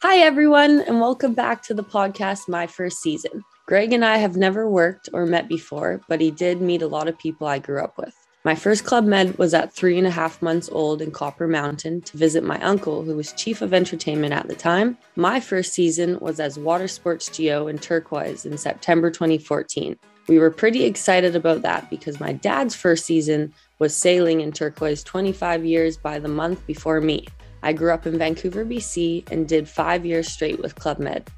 Hi, everyone, and welcome back to the podcast, My First Season. Greg and I have never worked or met before, but he did meet a lot of people I grew up with. My first Club Med was at three and a half months old in Copper Mountain to visit my uncle, who was chief of entertainment at the time. My first season was as Water Sports Geo in Turkoise in September 2014. We were pretty excited about that because my dad's first season was sailing in Turkoise 25 years by the month before me. I grew up in Vancouver, BC, and did five years straight with Club Med.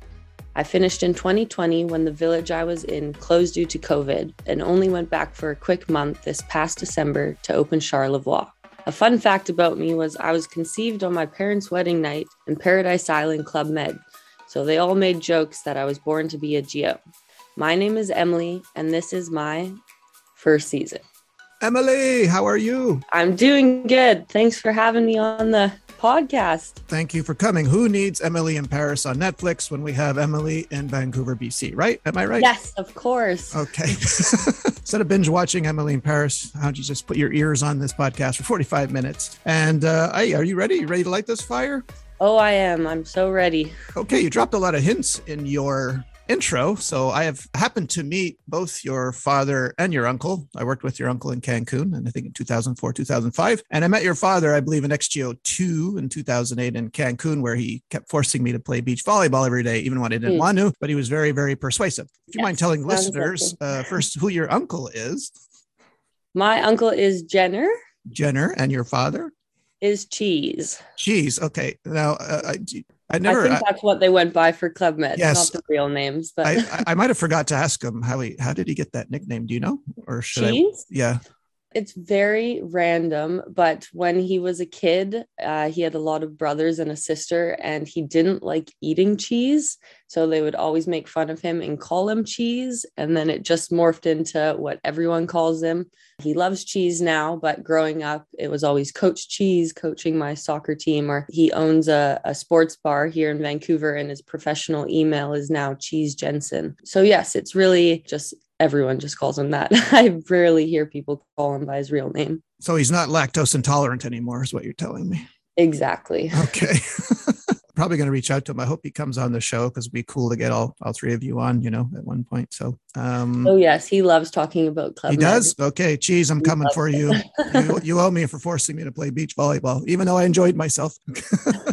I finished in 2020 when the village I was in closed due to COVID and only went back for a quick month this past December to open Charlevoix. A fun fact about me was I was conceived on my parents' wedding night in Paradise Island Club Med, so they all made jokes that I was born to be a Geo. My name is Emily, and this is my first season. Emily, how are you? I'm doing good. Thanks for having me on the podcast. Thank you for coming. Who needs Emily in Paris on Netflix when we have Emily in Vancouver, BC, right? Am I right? Yes, of course. Okay. Instead of binge watching Emily in Paris, how don't you just put your ears on this podcast for 45 minutes? And uh, hey, are you ready? You ready to light this fire? Oh, I am. I'm so ready. Okay, you dropped a lot of hints in your intro. So I have happened to meet both your father and your uncle. I worked with your uncle in Cancun, and I think in 2004, 2005. And I met your father, I believe, in XGO 2 in 2008 in Cancun, where he kept forcing me to play beach volleyball every day, even when I didn't mm. want to. But he was very, very persuasive. If you yes, mind telling listeners uh, first who your uncle is. My uncle is Jenner. Jenner, and your father? Is Cheese. Cheese. Okay. Now, uh, I never. I think that's what they went by for Club Med, yes, not the real names. But I, I, I might have forgot to ask him how he how did he get that nickname? Do you know? Or should Cheese? I? Yeah. It's very random, but when he was a kid, uh, he had a lot of brothers and a sister, and he didn't like eating cheese. So they would always make fun of him and call him cheese. And then it just morphed into what everyone calls him. He loves cheese now, but growing up, it was always Coach Cheese coaching my soccer team, or he owns a, a sports bar here in Vancouver, and his professional email is now Cheese Jensen. So, yes, it's really just everyone just calls him that. I rarely hear people call him by his real name. So he's not lactose intolerant anymore, is what you're telling me. Exactly. Okay. probably going to reach out to him. I hope he comes on the show because it'd be cool to get all, all three of you on, you know, at one point. So, um, oh, yes, he loves talking about club. He does. Okay. Geez, I'm he coming for you. you. You owe me for forcing me to play beach volleyball, even though I enjoyed myself.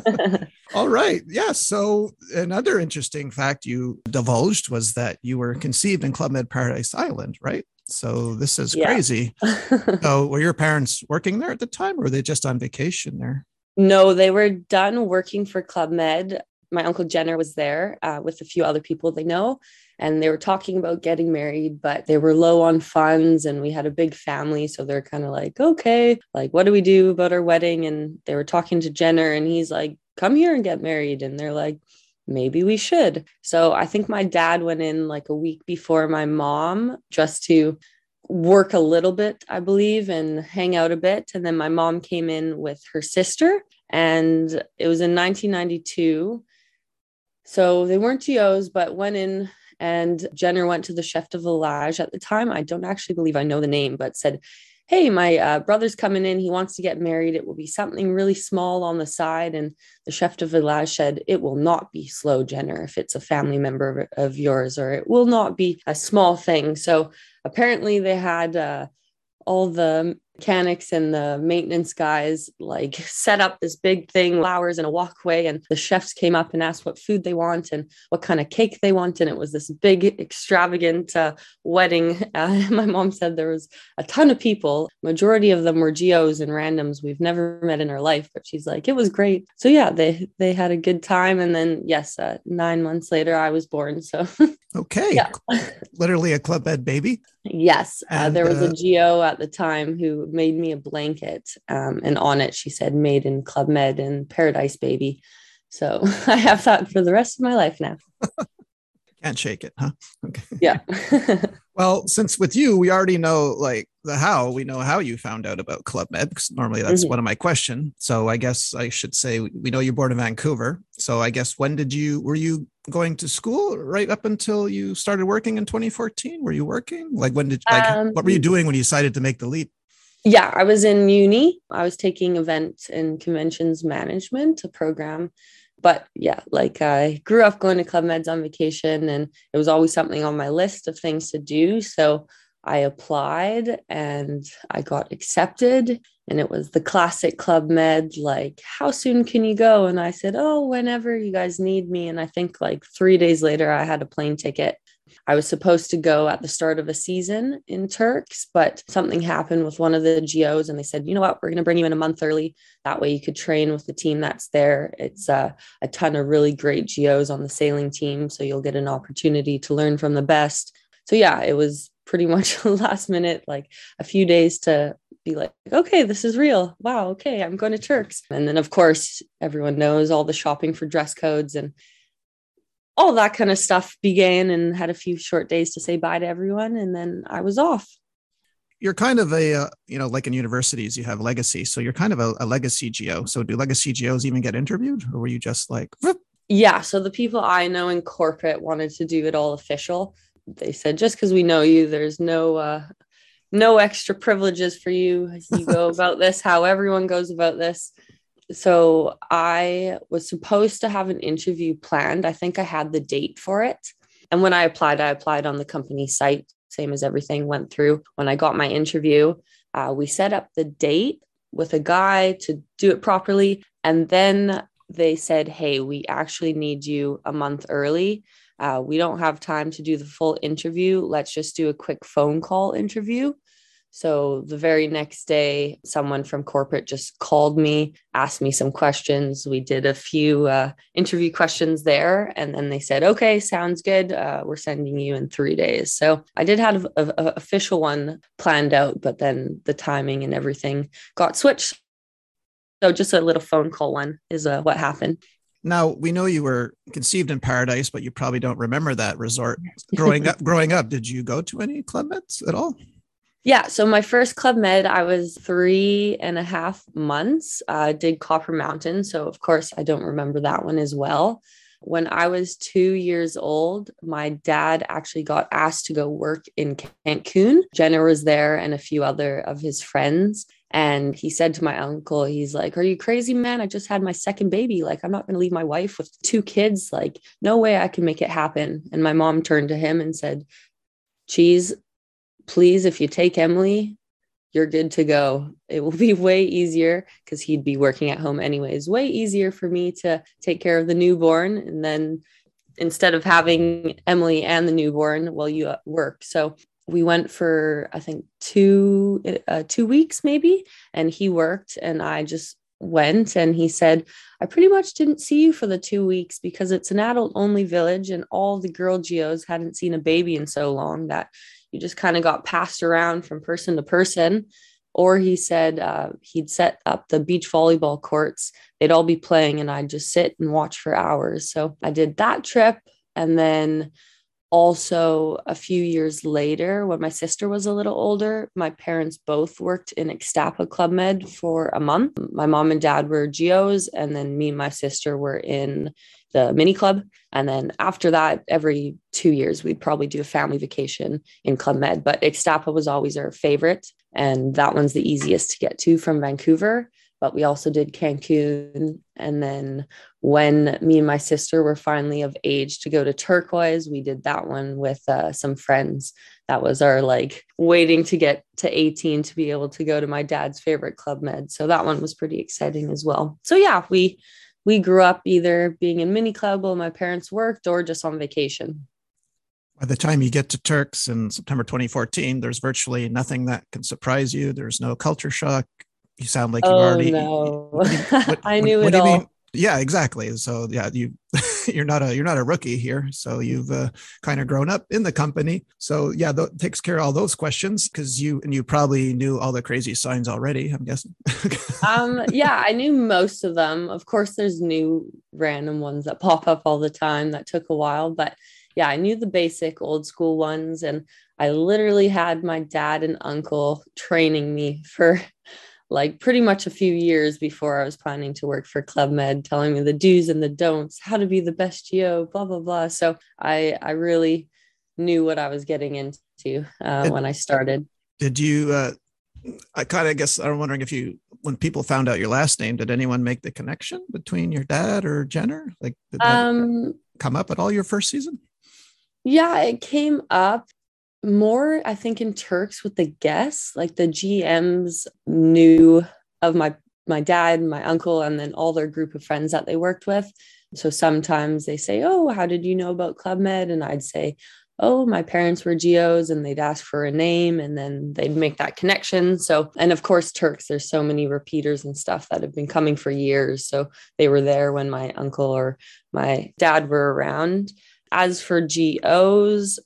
all right. Yeah. So, another interesting fact you divulged was that you were conceived in Club Med Paradise Island, right? So this is yeah. crazy. so were your parents working there at the time or were they just on vacation there? No, they were done working for Club Med. My uncle Jenner was there uh, with a few other people they know, and they were talking about getting married, but they were low on funds, and we had a big family, so they're kind of like, okay, like what do we do about our wedding? And they were talking to Jenner, and he's like, come here and get married, and they're like, maybe we should. So I think my dad went in like a week before my mom just to work a little bit, I believe, and hang out a bit. And then my mom came in with her sister, and it was in 1992. So they weren't GOs, but went in and Jenner went to the chef de village at the time. I don't actually believe I know the name, but said, Hey, my uh, brother's coming in. He wants to get married. It will be something really small on the side. And the chef de village said, It will not be slow, Jenner, if it's a family member of, of yours, or it will not be a small thing. So apparently they had uh, all the mechanics and the maintenance guys like set up this big thing flowers and a walkway and the chefs came up and asked what food they want and what kind of cake they want and it was this big extravagant uh, wedding. Uh, my mom said there was a ton of people. Majority of them were geos and randoms we've never met in our life but she's like it was great. So yeah they they had a good time and then yes uh, nine months later i was born so okay yeah. literally a club med baby yes uh, there was a GO at the time who made me a blanket. Um, and on it, she said, made in Club Med and Paradise Baby. So I have that for the rest of my life now. Can't shake it, huh? Okay. Yeah. well, since with you, we already know like the how, we know how you found out about Club Med, because normally that's mm-hmm. one of my questions. So I guess I should say we know you're born in Vancouver. So I guess when did you, were you going to school right up until you started working in 2014? Were you working? Like when did, like, um, what were you doing when you decided to make the leap? Yeah, I was in uni. I was taking event and conventions management, a program But yeah, like I grew up going to Club Meds on vacation and it was always something on my list of things to do. So I applied and I got accepted. And it was the classic Club Med, like, how soon can you go? And I said, oh, whenever you guys need me. And I think like three days later, I had a plane ticket. I was supposed to go at the start of a season in Turks, but something happened with one of the GOs and they said, you know what, we're going to bring you in a month early. That way you could train with the team that's there. It's uh, a ton of really great GOs on the sailing team. So you'll get an opportunity to learn from the best. So yeah, it was pretty much last minute, like a few days to be like, okay, this is real. Wow, okay, I'm going to Turks. And then, of course, everyone knows all the shopping for dress codes and all that kind of stuff began and had a few short days to say bye to everyone. And then I was off. You're kind of a, uh, you know, like in universities, you have legacy. So you're kind of a, a legacy GO. So do legacy GOs even get interviewed or were you just like, Whoop? yeah. So the people I know in corporate wanted to do it all official they said just because we know you there's no uh no extra privileges for you. You go about this how everyone goes about this. So i was supposed to have an interview planned. I think i had the date for it. And when i applied i applied on the company site same as everything went through. When i got my interview uh, we set up the date with a guy to do it properly. And then they said hey we actually need you a month early uh, we don't have time to do the full interview. Let's just do a quick phone call interview. So the very next day, someone from corporate just called me, asked me some questions. We did a few uh, interview questions there, and then they said, "Okay, sounds good. Uh, we're sending you in three days." So I did have an official one planned out, but then the timing and everything got switched. So just a little phone call one is uh, what happened. Now we know you were conceived in paradise, but you probably don't remember that resort. Growing up, growing up, did you go to any club meds at all? Yeah, so my first club med, I was three and a half months. I uh, did Copper Mountain, so of course I don't remember that one as well. When I was two years old, my dad actually got asked to go work in Cancun. Jenner was there and a few other of his friends. And he said to my uncle, he's like, Are you crazy, man? I just had my second baby. Like, I'm not going to leave my wife with two kids. Like, no way I can make it happen. And my mom turned to him and said, Cheese, please, if you take Emily, you're good to go. It will be way easier because he'd be working at home anyways. Way easier for me to take care of the newborn. And then instead of having Emily and the newborn while you uh, work. So we went for I think two uh, two weeks maybe, and he worked, and I just went and he said i pretty much didn't see you for the two weeks because it's an adult only village and all the girl geos hadn't seen a baby in so long that you just kind of got passed around from person to person. Or he said uh, he'd set up the beach volleyball courts. They'd all be playing and i'd just sit and watch for hours. So i did that trip and then also a few years later when my sister was a little older my parents both worked in Ixtapa Club Med for a month. My mom and dad were geos and then me and my sister were in the mini club. And then after that every two years we'd probably do a family vacation in club med. But Ixtapa was always our favorite and that one's the easiest to get to from vancouver but we also did Cancun. And then when me and my sister were finally of age to go to Turkoise, we did that one with uh, some friends. That was our like waiting to get to 18 to be able to go to my dad's favorite club med. So that one was pretty exciting as well. So yeah, we we grew up either being in mini club while my parents worked or just on vacation. By the time you get to Turks in September 2014, there's virtually nothing that can surprise you. There's no culture shock you sound like you've oh, already. No. What, what, I knew what, it all. Mean? Yeah, exactly. So yeah, you you're not a you're not a rookie here. So you've uh, kind of grown up in the company. So yeah, that takes care of all those questions because you and you probably knew all the crazy signs already. I'm guessing. um. Yeah, I knew most of them. Of course, there's new random ones that pop up all the time that took a while, but yeah, I knew the basic old school ones, and I literally had my dad and uncle training me for like pretty much a few years before I was planning to work for Club Med, telling me the do's and the don'ts, how to be the best GO, blah blah blah. So I I really knew what I was getting into uh, when I started. Did you uh, I kind of guess I'm wondering if you, when people found out your last name, did anyone make the connection between your dad or Jenner? Like, did that Um, come up at all your first season? yeah, it came up more, I think, in Turks with the guests. Like the GMs knew of my my dad, my uncle, and then all their group of friends that they worked with. So sometimes they say, "Oh, how did you know about Club Med?" And I'd say, "Oh, my parents were geos," and they'd ask for a name, and then they'd make that connection. So, and of course, Turks. There's so many repeaters and stuff that have been coming for years. So they were there when my uncle or my dad were around. As for GOs,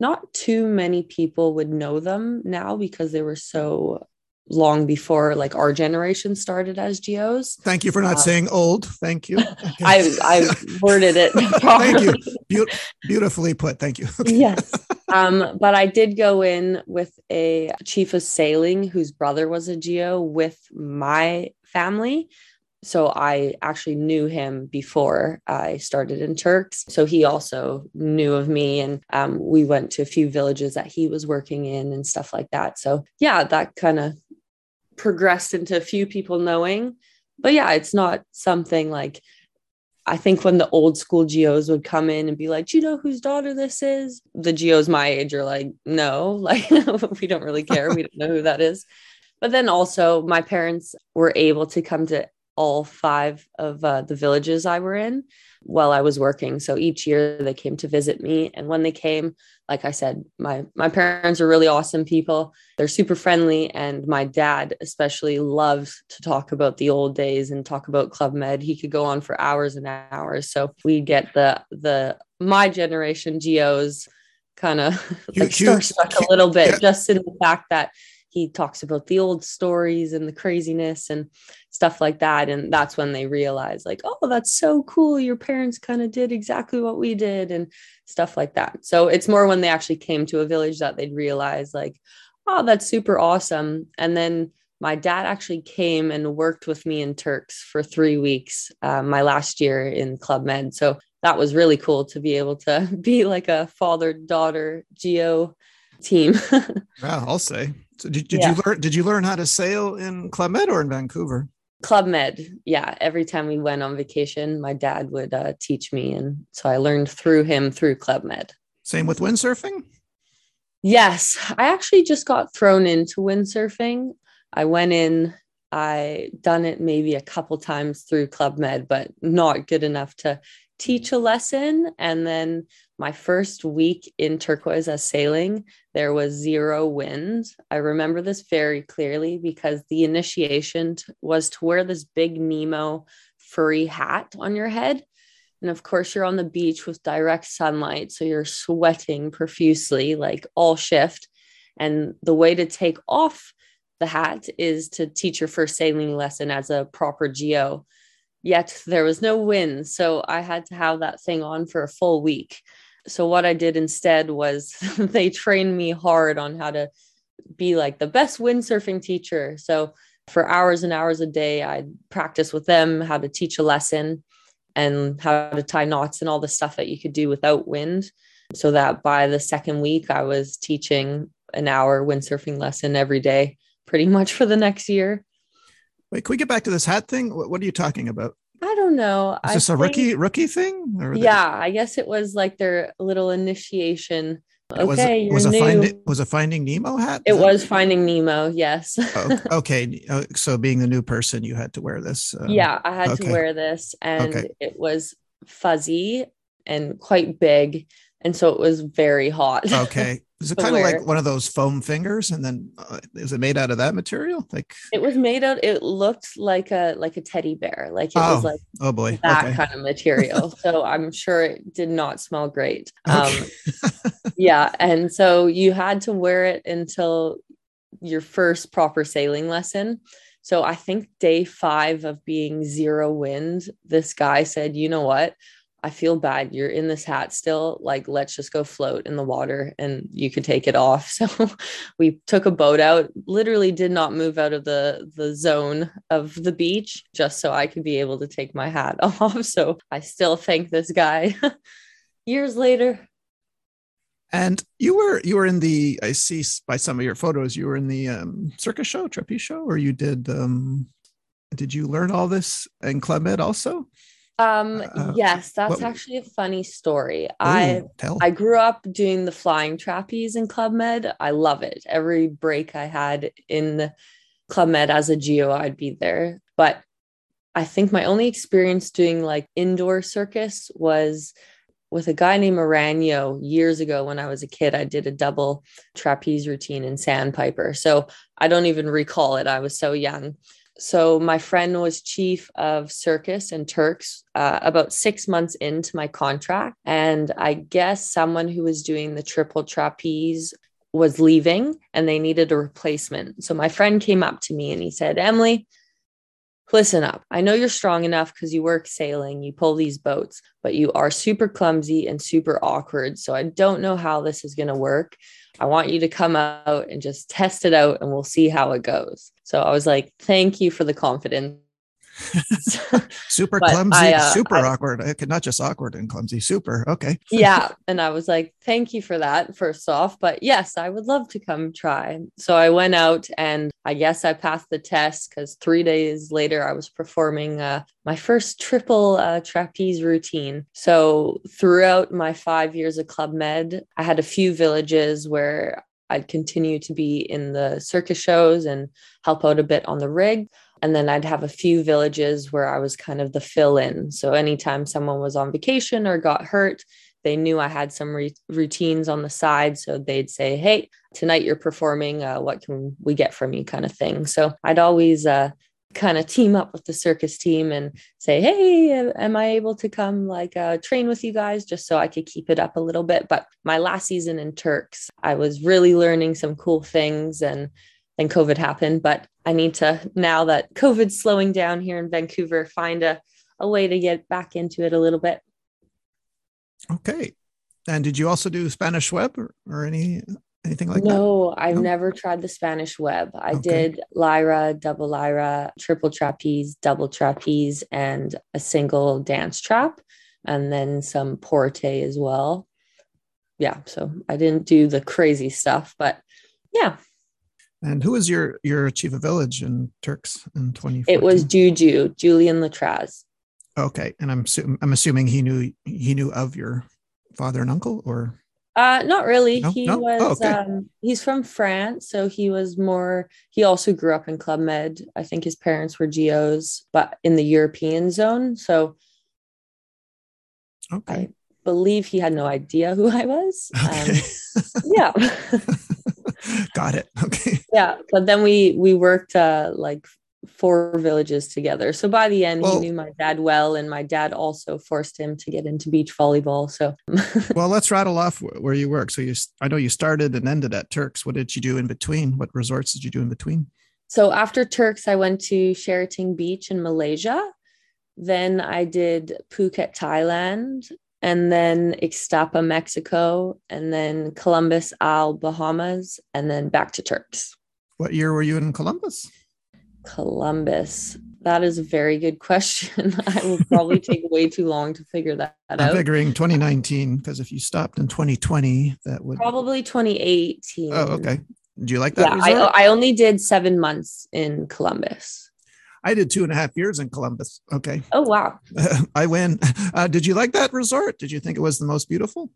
not too many people would know them now because they were so long before like our generation started as geos. Thank you for not Um, saying old. Thank you. I I worded it Thank you. Beau- beautifully put. Thank you. yes. Um, but I did go in with a chief of sailing whose brother was a geo with my family. So I actually knew him before I started in Turks. So he also knew of me, and um, we went to a few villages that he was working in and stuff like that. So yeah, that kind of progressed into a few people knowing. But yeah, it's not something like I think when the old school geos would come in and be like, Do you know whose daughter this is? The geos my age are like, No, like we don't really care. We don't know who that is. But then also, my parents were able to come to all five of uh, the villages I were in while I was working. So each year they came to visit me. And when they came, like I said, my my parents are really awesome people. They're super friendly, and my dad especially loves to talk about the old days and talk about Club Med. He could go on for hours and hours. So we get the the my generation geos kind of like starstruck a little bit yeah. just in the fact that he talks about the old stories and the craziness and stuff like that. And that's when they realize like oh that's so cool. Your parents kind of did exactly what we did and stuff like that. So it's more when they actually came to a village that they'd realize like oh that's super awesome. And then my dad actually came and worked with me in turks for three weeks uh, my last year in club med. So that was really cool to be able to be like a father daughter geo team. Wow, I'll say. So did, did Yeah. you learn did you learn how to sail in Club Med or in Vancouver? Club Med. Yeah. Every time we went on vacation, my dad would uh, teach me. And so I learned through him through Club Med. Same with windsurfing? Yes. I actually just got thrown into windsurfing. I went in, I done it maybe a couple times through Club Med, but not good enough to teach a lesson. And then my first week in Turkoise as sailing, there was zero wind. I remember this very clearly because the initiation t- was to wear this big Nemo furry hat on your head. And of course, you're on the beach with direct sunlight. So you're sweating profusely, like all shift. And the way to take off the hat is to teach your first sailing lesson as a proper geo. Yet there was no wind. So I had to have that thing on for a full week. So what I did instead was they trained me hard on how to be like the best windsurfing teacher. So for hours and hours a day, I'd practice with them how to teach a lesson and how to tie knots and all the stuff that you could do without wind. So that by the second week, I was teaching an hour windsurfing lesson every day, pretty much for the next year. Wait, can we get back to this hat thing? What, are you talking about? I don't know. Is I this a think- rookie rookie thing? Or they- Yeah, I guess it was like their little initiation. it was, Okay, it was you're a finding was a Finding Nemo hat. It Is was Finding Nemo. Yes. Oh, okay. Uh, So being the new person, you had to wear this. uh, yeah, I had okay. to wear this, and Okay. it was fuzzy and quite big, and so it was very hot. Okay. Is it kind of like one of those foam fingers? And then uh, is it made out of that material? Like, it was made out. It looked like a like a teddy bear. Like it was Oh, like oh boy. that Okay. kind of material. so I'm sure it did not smell great. Um, Okay. yeah, and so you had to wear it until your first proper sailing lesson. So I think day five of being zero wind, this guy said, "You know what? I feel bad. You're in this hat still. Like, let's just go float in the water and you could take it off. So we took a boat out, literally did not move out of the, the zone of the beach just so I could be able to take my hat off. So I still thank this guy years later. And you were you were in the I see by some of your photos you were in the um, circus show, trapeze show, or you did um, did you learn all this in Med also? Um, uh, yes, that's what, actually a funny story. Ooh, I tell. I grew up doing the flying trapeze in Club Med. I love it. Every break I had in Club Med as a geo, I'd be there. But I think my only experience doing like indoor circus was with a guy named Aranio years ago when I was a kid. I did a double trapeze routine in Sandpiper. So I don't even recall it. I was so young. So my friend was chief of circus and Turks uh, about six months into my contract. And I guess someone who was doing the triple trapeze was leaving and they needed a replacement. So my friend came up to me and he said, Emily, listen up. I know you're strong enough because you work sailing, you pull these boats, but you are super clumsy and super awkward. So I don't know how this is going to work. I want you to come out and just test it out and we'll see how it goes. So I was like, thank you for the confidence. super clumsy, I, uh, super I, awkward. Not just awkward and clumsy, super. Okay. yeah. And I was like, thank you for that, first off. But yes, I would love to come try. So I went out and I guess I passed the test because three days later I was performing uh, my first triple uh, trapeze routine. So throughout my five years of Club Med, I had a few villages where I'd continue to be in the circus shows and help out a bit on the rig. And then I'd have a few villages where I was kind of the fill in. So anytime someone was on vacation or got hurt, they knew I had some re- routines on the side. So they'd say, Hey, tonight you're performing. Uh, what can we get from you? kind of thing. So I'd always uh, kind of team up with the circus team and say, Hey, am I able to come like uh, train with you guys just so I could keep it up a little bit? But my last season in Turks, I was really learning some cool things and then COVID happened. But I need to, now that COVID's slowing down here in Vancouver, find a, a way to get back into it a little bit. Okay. And did you also do Spanish web or, or any anything like no, that? No, I've never tried the Spanish web. I okay. did lyra, double lyra, triple trapeze, double trapeze, and a single dance trap, and then some porte as well. Yeah, so I didn't do the crazy stuff, but yeah, and who was your your chief of village in Turks in 20? It was Juju, Julian Latraz. Okay, and I'm I'm assuming he knew he knew of your father and uncle, or uh, not really. No? He no? was oh, okay. um, he's from France, so he was more. He also grew up in Club Med. I think his parents were geos, but in the European zone. So, okay. I believe he had no idea who I was. Okay. Um, yeah. Got it. Okay. Yeah, but then we we worked uh like four villages together. So by the end, well, he knew my dad well, and my dad also forced him to get into beach volleyball. So, well, let's rattle off where you work. So you, I know you started and ended at Turks. What did you do in between? What resorts did you do in between? So after Turks, I went to Cherating Beach in Malaysia. Then I did Phuket, Thailand and then Ixtapa, Mexico, and then Columbus, Isle, Bahamas, and then back to Turks. What year were you in Columbus? Columbus. That is a very good question. I will probably take way too long to figure that out. I'm out. figuring 2019 because if you stopped in 2020, that would probably 2018. Oh, okay. Do you like that? Yeah, I, I only did seven months in Columbus. I did two and a half years in Columbus. Okay. Oh, wow. I win. Uh, did you like that resort? Did you think it was the most beautiful?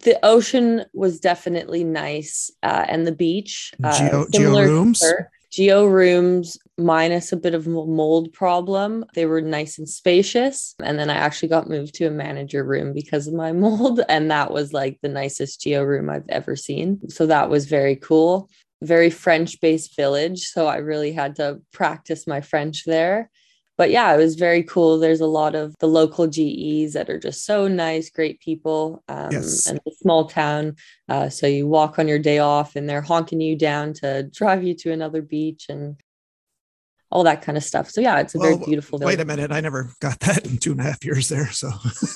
The ocean was definitely nice, uh, and the beach. Uh, geo, geo rooms. Geo rooms minus a bit of mold problem. They were nice and spacious. And then I actually got moved to a manager room because of my mold. And that was like the nicest geo room I've ever seen. So that was very cool very French based village. So I really had to practice my French there. But yeah, it was very cool. There's a lot of the local GEs that are just so nice, great people, um, yes. and a small town. Uh, so you walk on your day off and they're honking you down to drive you to another beach. And all that kind of stuff. So yeah, it's a well, very beautiful. Wait a minute, I never got that in two and a half years there. So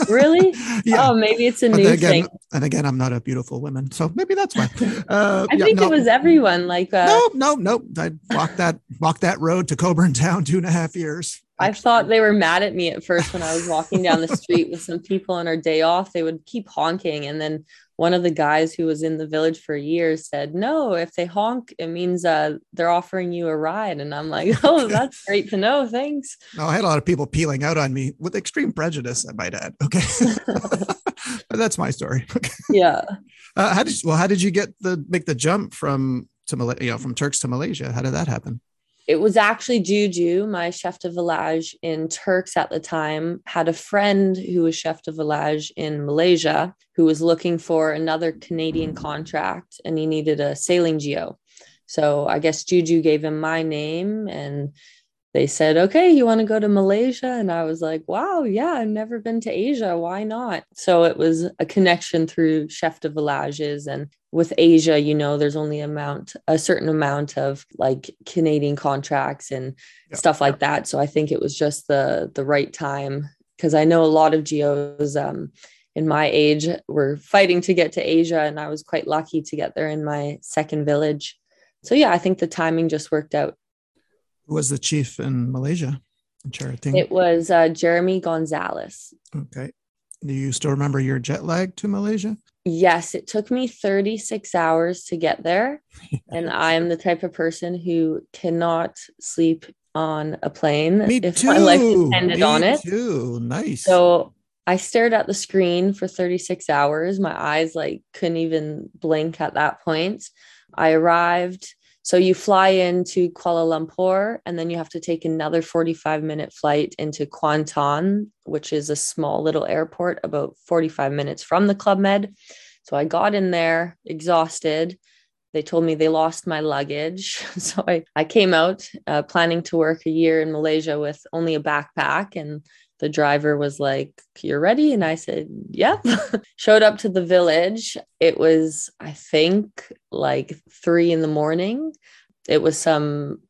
really, yeah. Oh, maybe it's a new again, thing. And again, I'm not a beautiful woman, so maybe that's why. Uh, I yeah, think no. it was everyone. Like uh, no, no, no. I walked that walked that road to Cockburn Town two and a half years. I thought they were mad at me at first when I was walking down the street with some people on our day off. They would keep honking, and then one of the guys who was in the village for years said, No, if they honk, it means uh, they're offering you a ride. And I'm like, Oh, that's great to know. Thanks. No, I had a lot of people peeling out on me with extreme prejudice, I might add. Okay. but that's my story. yeah. Uh, how did you, well, how did you get the make the jump from to Malaysia, you know, from Turks to Malaysia? How did that happen? It was actually Juju, my chef de village in Turks at the time, had a friend who was chef de village in Malaysia who was looking for another Canadian contract and he needed a sailing geo. So I guess Juju gave him my name and they said, okay, you want to go to Malaysia? And I was like, wow, yeah, I've never been to Asia. Why not? So it was a connection through Chef de Villages. And with Asia, you know, there's only amount, a certain amount of like Canadian contracts and stuff like that. So I think it was just the the right time because I know a lot of geos um, in my age were fighting to get to Asia. And I was quite lucky to get there in my second village. So yeah, I think the timing just worked out. Who was the chief in Malaysia? In It was uh, Jeremy Gonzalez. Okay. Do you still remember your jet lag to Malaysia? Yes, it took me 36 hours to get there. and I am the type of person who cannot sleep on a plane me if too. my life depended me on it. Too. Nice. So I stared at the screen for 36 hours. My eyes like couldn't even blink at that point. I arrived so you fly into Kuala Lumpur and then you have to take another 45 minute flight into Kuantan, which is a small little airport about 45 minutes from the Club Med. So I got in there exhausted. They told me they lost my luggage. So I, I came out uh, planning to work a year in Malaysia with only a backpack and the driver was like, You're ready? And I said, Yep. Showed up to the village. It was, I think, like three in the morning. It was some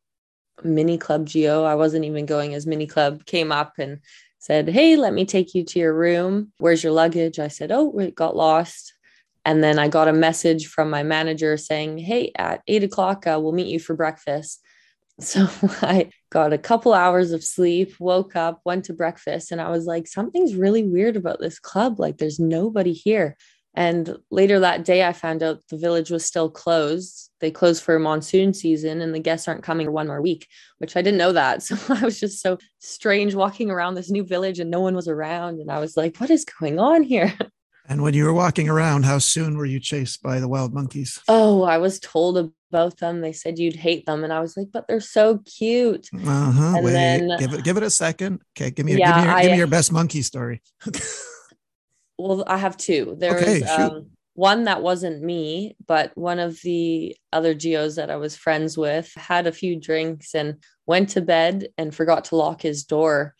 mini club geo. I wasn't even going as mini club, came up and said, Hey, let me take you to your room. Where's your luggage? I said, Oh, it got lost. And then I got a message from my manager saying, Hey, at eight o'clock, uh, we'll meet you for breakfast. So I got a couple hours of sleep, woke up, went to breakfast, and I was like, something's really weird about this club. Like, there's nobody here. And later that day, I found out the village was still closed. They closed for monsoon season and the guests aren't coming one more week, which I didn't know that. So I was just so strange walking around this new village and no one was around. And I was like, what is going on here? And when you were walking around, how soon were you chased by the wild monkeys? Oh, I was told about them. They said you'd hate them, and I was like, "But they're so cute." Uh huh. Wait, then, give it, give it a second. Okay, give me, yeah, give, me your, I, give me your best monkey story. well, I have two. There okay, was um, one that wasn't me, but one of the other geos that I was friends with had a few drinks and went to bed and forgot to lock his door.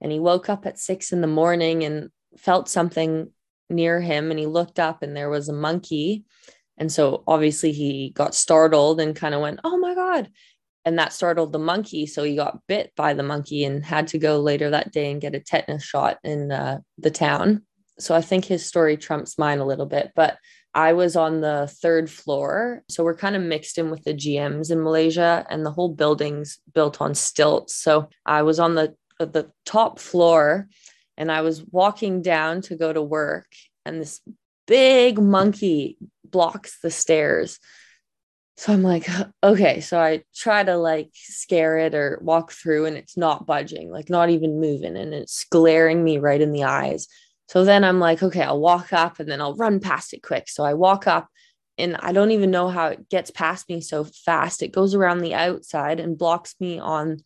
And he woke up at six in the morning and felt something near him and he looked up and there was a monkey. And so obviously he got startled and kind of went, Oh my God. And that startled the monkey. So he got bit by the monkey and had to go later that day and get a tetanus shot in uh, the town. So I think his story trumps mine a little bit. But I was on the third floor. So we're kind of mixed in with the GMs in Malaysia and the whole building's built on stilts. So I was on the the top floor and I was walking down to go to work, and this big monkey blocks the stairs. So I'm like, okay. So I try to like scare it or walk through, and it's not budging, like not even moving, and it's glaring me right in the eyes. So then I'm like, okay, I'll walk up and then I'll run past it quick. So I walk up and I don't even know how it gets past me so fast. It goes around the outside and blocks me on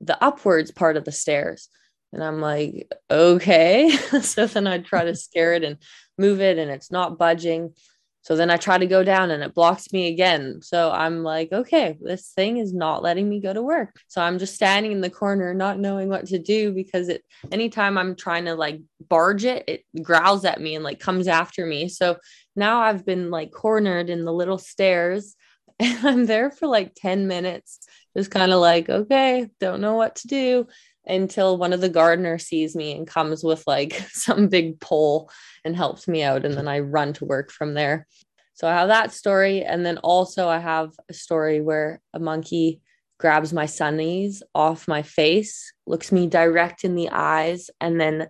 the upwards part of the stairs. And I'm like, okay. so then I try to scare it and move it, and it's not budging. So then I try to go down and it blocks me again. So I'm like, okay, this thing is not letting me go to work. So I'm just standing in the corner, not knowing what to do because it anytime I'm trying to like barge it, it growls at me and like comes after me. So now I've been like cornered in the little stairs and I'm there for like 10 minutes, just kind of like, okay, don't know what to do until one of the gardeners sees me and comes with like some big pole and helps me out. And then I run to work from there. So I have that story. And then also, I have a story where a monkey grabs my sunnies off my face, looks me direct in the eyes, and then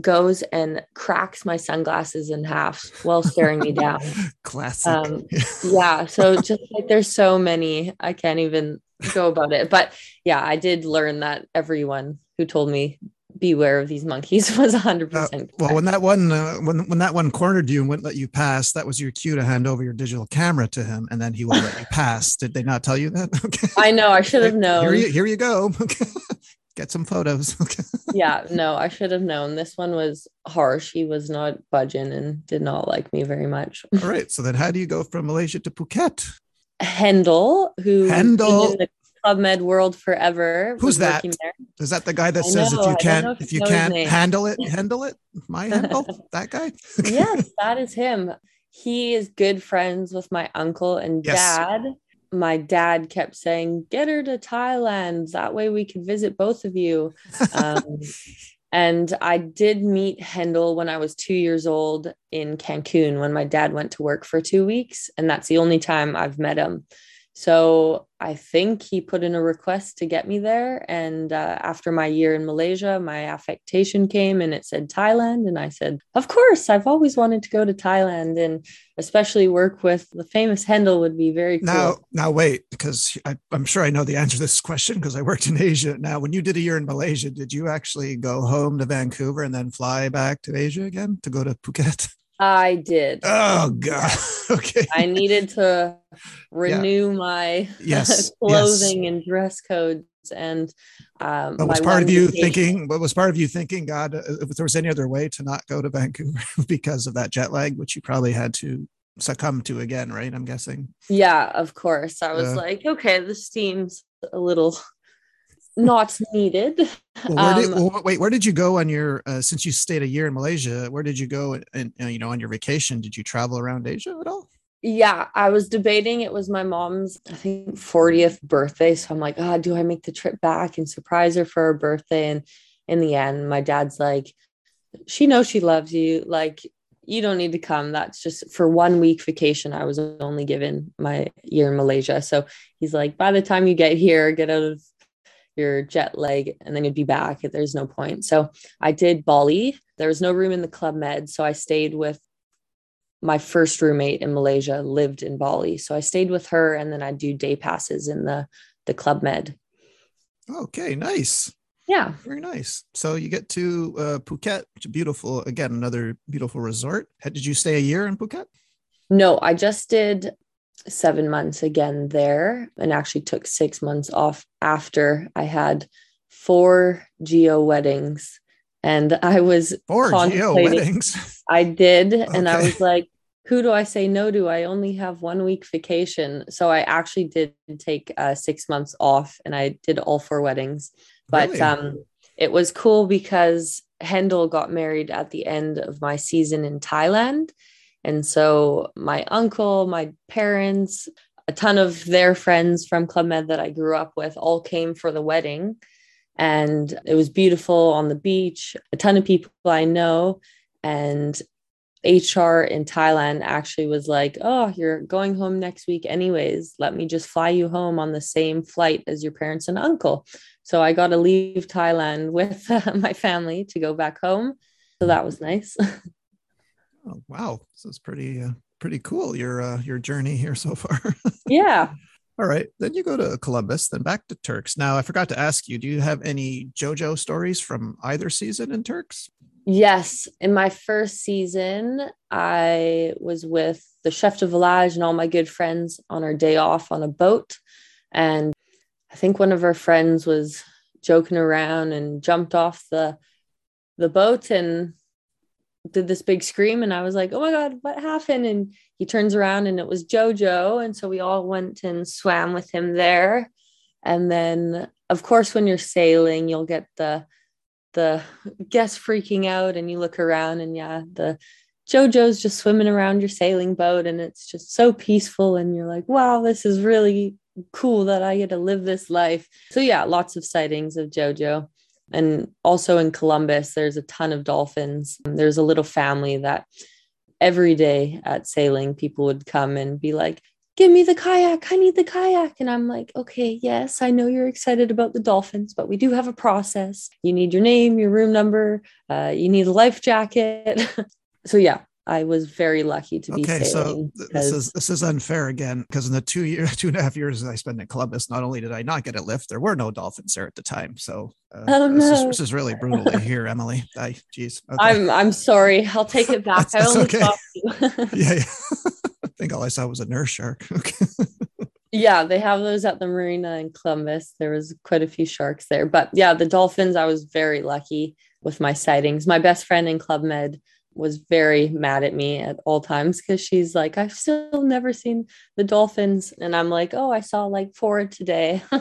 goes and cracks my sunglasses in half while staring me down. Classic. Um, yeah. So just like there's so many, I can't even go about it. But yeah, I did learn that everyone who told me beware of these monkeys was 100% uh, well when that one uh, when when that one cornered you and wouldn't let you pass that was your cue to hand over your digital camera to him and then he will let you pass did they not tell you that okay i know i should have known here you, here you go get some photos yeah no i should have known this one was harsh he was not budging and did not like me very much all right so then how do you go from malaysia to phuket Hendel, who Hendel. Club Med World forever. Who's that? Is that the guy that I says know, if you can't if, if you can't handle it, handle it? My handle? that guy? yes, that is him. He is good friends with my uncle and yes. dad. My dad kept saying, "Get her to Thailand. That way we could visit both of you." Um, and I did meet Hendel when I was two years old in Cancun when my dad went to work for two weeks. And that's the only time I've met him. So I think he put in a request to get me there. And uh, after my year in Malaysia, my affectation came and it said Thailand. And I said, Of course, I've always wanted to go to Thailand and especially work with the famous Hendel would be very cool. Now, now wait, because I, I'm sure I know the answer to this question because I worked in Asia. Now, when you did a year in Malaysia, did you actually go home to Vancouver and then fly back to Asia again to go to Phuket? I did. Oh God. okay. I needed to renew yeah. my yes. clothing yes. and dress codes and um what was part of you vacation. thinking what was part of you thinking god uh, if there was any other way to not go to vancouver because of that jet lag which you probably had to succumb to again right i'm guessing yeah of course i was uh, like okay this seems a little not needed. Well, where did, um, well, wait, where did you go on your uh, since you stayed a year in Malaysia? Where did you go and, uh, you know on your vacation? Did you travel around Asia at all? Yeah, I was debating. It was my mom's, I think, 40th birthday. So I'm like, ah, oh, do I make the trip back and surprise her for her birthday? And in the end, my dad's like, she knows she loves you. Like, you don't need to come. That's just for one week vacation. I was only given my year in Malaysia. So he's like, by the time you get here, get out of your jet lag and then you'd be back. There's no point. So I did Bali. There was no room in the Club Med. So I stayed with my first roommate in Malaysia, lived in Bali. So I stayed with her and then I do day passes in the, the Club Med. Okay, nice. Yeah. Very nice. So you get to uh, Phuket, which is beautiful. Again, another beautiful resort. Did you stay a year in Phuket? No, I just did seven months again there and actually took six months off after I had four geo weddings. And I was four geo weddings. I did. Okay. And I was like, who do I say no to? I only have one week vacation. So I actually did take uh, six months off and I did all four weddings. But really? um, it was cool because Hendel got married at the end of my season in Thailand. And so my uncle, my parents, a ton of their friends from Club Med that I grew up with all came for the wedding. And it was beautiful on the beach, a ton of people I know. And HR in Thailand actually was like, Oh, you're going home next week, anyways. Let me just fly you home on the same flight as your parents and uncle. So I got to leave Thailand with uh, my family to go back home. So that was nice. Oh, wow, this is pretty uh, pretty cool. Your uh, your journey here so far. yeah. All right, then you go to Columbus, then back to Turks. Now, I forgot to ask you, do you have any JoJo stories from either season in Turks? Yes, in my first season, I was with the chef de village and all my good friends on our day off on a boat, and I think one of our friends was joking around and jumped off the the boat and did this big scream and I was like, oh my God, what happened? And he turns around and it was Jojo. And so we all went and swam with him there. And then of course, when you're sailing, you'll get the the guests freaking out and you look around and yeah, the Jojo's just swimming around your sailing boat and it's just so peaceful and you're like, wow, this is really cool that I get to live this life. So yeah, lots of sightings of Jojo. And also in Columbus, there's a ton of dolphins. There's a little family that every day at sailing, people would come and be like, give me the kayak. I need the kayak. And I'm like, okay, yes, I know you're excited about the dolphins, but we do have a process. You need your name, your room number, uh, you need a life jacket. so, yeah, I was very lucky to be okay, sailing. So this is this is unfair again because in the two year two and a half years I spent in Columbus, not only did I not get a lift, there were no dolphins there at the time. So uh, oh, this, is, this is really brutal to hear, Emily. I geez. Okay. I'm I'm sorry. I'll take it back. that's, I only okay. yeah, yeah. I think all I saw was a nurse shark. Okay. yeah, they have those at the marina in Columbus. There was quite a few sharks there, but yeah, the dolphins. I was very lucky with my sightings. My best friend in Club Med was very mad at me at all times because she's like, I've still never seen the dolphins. And I'm like, oh, I saw like four today.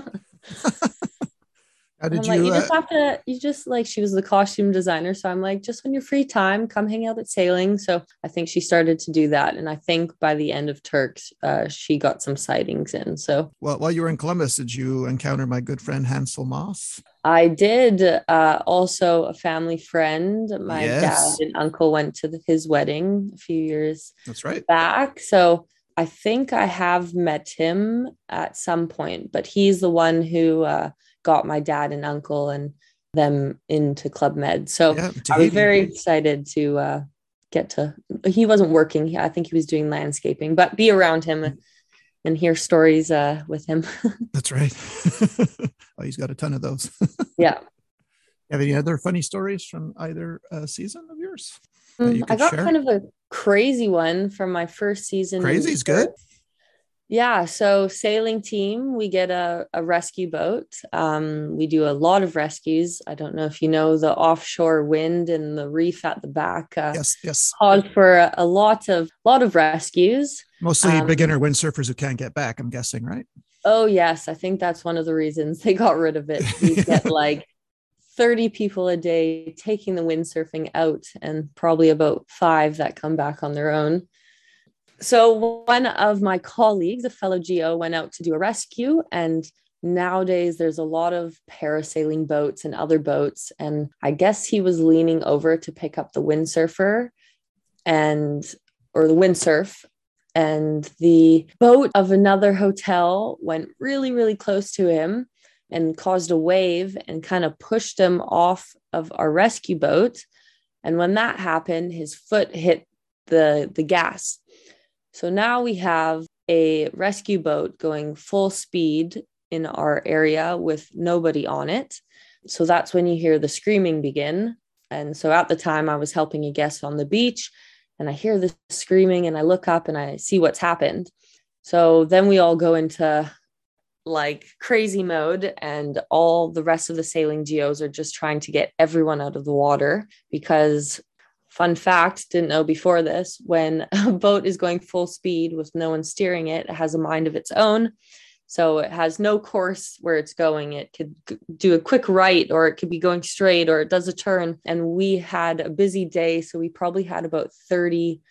How did I'm you? Like, you uh, just have to. You just like she was the costume designer, so I'm like, just on your free time, come hang out at sailing. So I think she started to do that, and I think by the end of Turks, uh, she got some sightings in. So well, while you were in Columbus, did you encounter my good friend Hansel Moss? I did. Uh, also, a family friend. My Yes. dad and uncle went to the, his wedding a few years That's right. back. So I think I have met him at some point, but he's the one who uh, got my dad and uncle and them into Club Med. So Yeah, I was very excited to uh, get to. He wasn't working. I think he was doing landscaping, but be around him and hear stories uh, with him. That's right. oh, he's got a ton of those. yeah. Have any other funny stories from either uh, season of yours? you I got share? kind of a crazy one from my first season. Crazy's good. Yeah, so sailing team, we get a, a rescue boat. Um, we do a lot of rescues. I don't know if you know the offshore wind and the reef at the back uh, Yes, yes. cause for a, a lot of lot of rescues. Mostly um, beginner windsurfers who can't get back. I'm guessing, right? Oh yes, I think that's one of the reasons they got rid of it. You get like 30 people a day taking the windsurfing out and probably about five that come back on their own. So one of my colleagues, a fellow GO, went out to do a rescue and nowadays there's a lot of parasailing boats and other boats and I guess he was leaning over to pick up the windsurfer and or the windsurf and the boat of another hotel went really really close to him and caused a wave and kind of pushed him off of our rescue boat. And when that happened his foot hit the the gas. So now we have a rescue boat going full speed in our area with nobody on it. So that's when you hear the screaming begin. And so at the time i was helping a guest on the beach and I hear this screaming and I look up and I see what's happened. So then we all go into like crazy mode and all the rest of the sailing GOs are just trying to get everyone out of the water because fun fact didn't know before this when a boat is going full speed with no one steering it it has a mind of its own so it has no course where it's going. It could do a quick right, or it could be going straight, or it does a turn. And we had a busy day. So we probably had about 30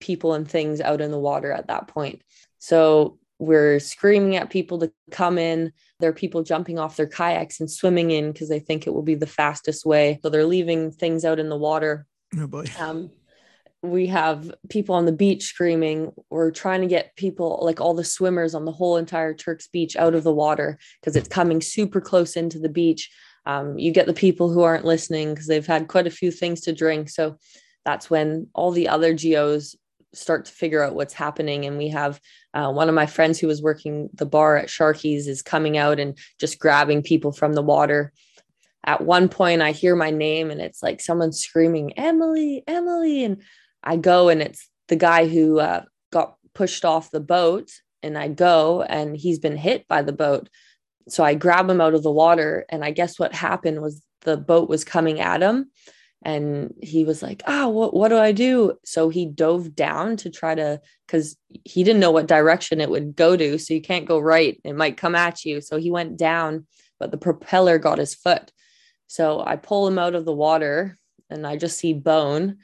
people and things out in the water at that point. So we're screaming at people to come in. There are people jumping off their kayaks and swimming in because they think it will be the fastest way. So they're leaving things out in the water Oh boy. um, we have people on the beach screaming. We're trying to get people, like all the swimmers on the whole entire Turks beach, out of the water because it's coming super close into the beach. Um, you get the people who aren't listening because they've had quite a few things to drink. So that's when all the other GOs start to figure out what's happening. And we have uh, one of my friends who was working the bar at Sharky's is coming out and just grabbing people from the water at one point I hear my name and it's like someone screaming, Emily, Emily. And I go and it's the guy who uh, got pushed off the boat. And I go and he's been hit by the boat. So I grab him out of the water. And I guess what happened was the boat was coming at him. And he was like, ah, what, what do I do? So he dove down to try to, because he didn't know what direction it would go to. So you can't go right, it might come at you. So he went down, but the propeller got his foot. So I pull him out of the water and I just see bone.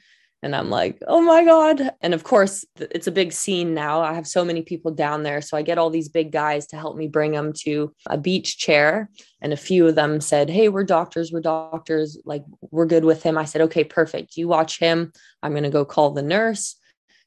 And I'm like, oh my God. And of course, it's a big scene now. I have so many people down there. So I get all these big guys to help me bring them to a beach chair. And a few of them said, hey, we're doctors. We're doctors. Like, we're good with him. I said, okay, perfect. You watch him. I'm going to go call the nurse.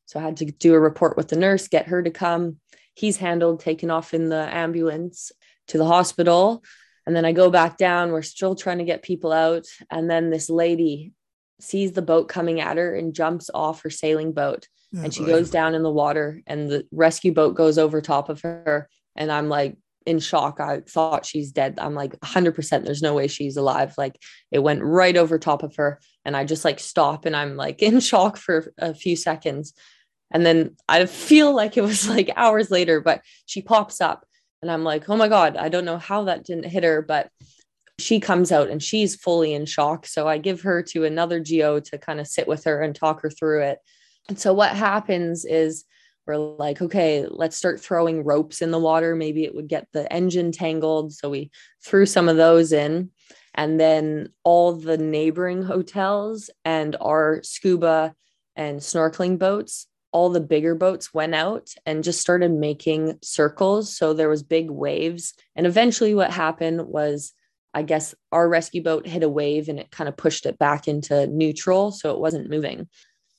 So I had to do a report with the nurse, get her to come. he's handled, taken off in the ambulance to the hospital. And then I go back down. We're still trying to get people out. And then this lady sees the boat coming at her and jumps off her sailing boat. Oh, and she boy. goes down in the water, and the rescue boat goes over top of her. And I'm like, in shock. I thought she's dead. I'm like 100% there's no way she's alive. Like it went right over top of her and I just like stop and I'm like in shock for a few seconds. And then I feel like it was like hours later, but she pops up and I'm like, "Oh my god, I don't know how that didn't hit her, but she comes out and she's fully in shock. So I give her to another GO to kind of sit with her and talk her through it. And so what happens is we're like, okay, let's start throwing ropes in the water. Maybe it would get the engine tangled. So we threw some of those in. And then all the neighboring hotels and our scuba and snorkeling boats, all the bigger boats went out and just started making circles. So there was big waves. And eventually what happened was I guess our rescue boat hit a wave and it kind of pushed it back into neutral. So it wasn't moving.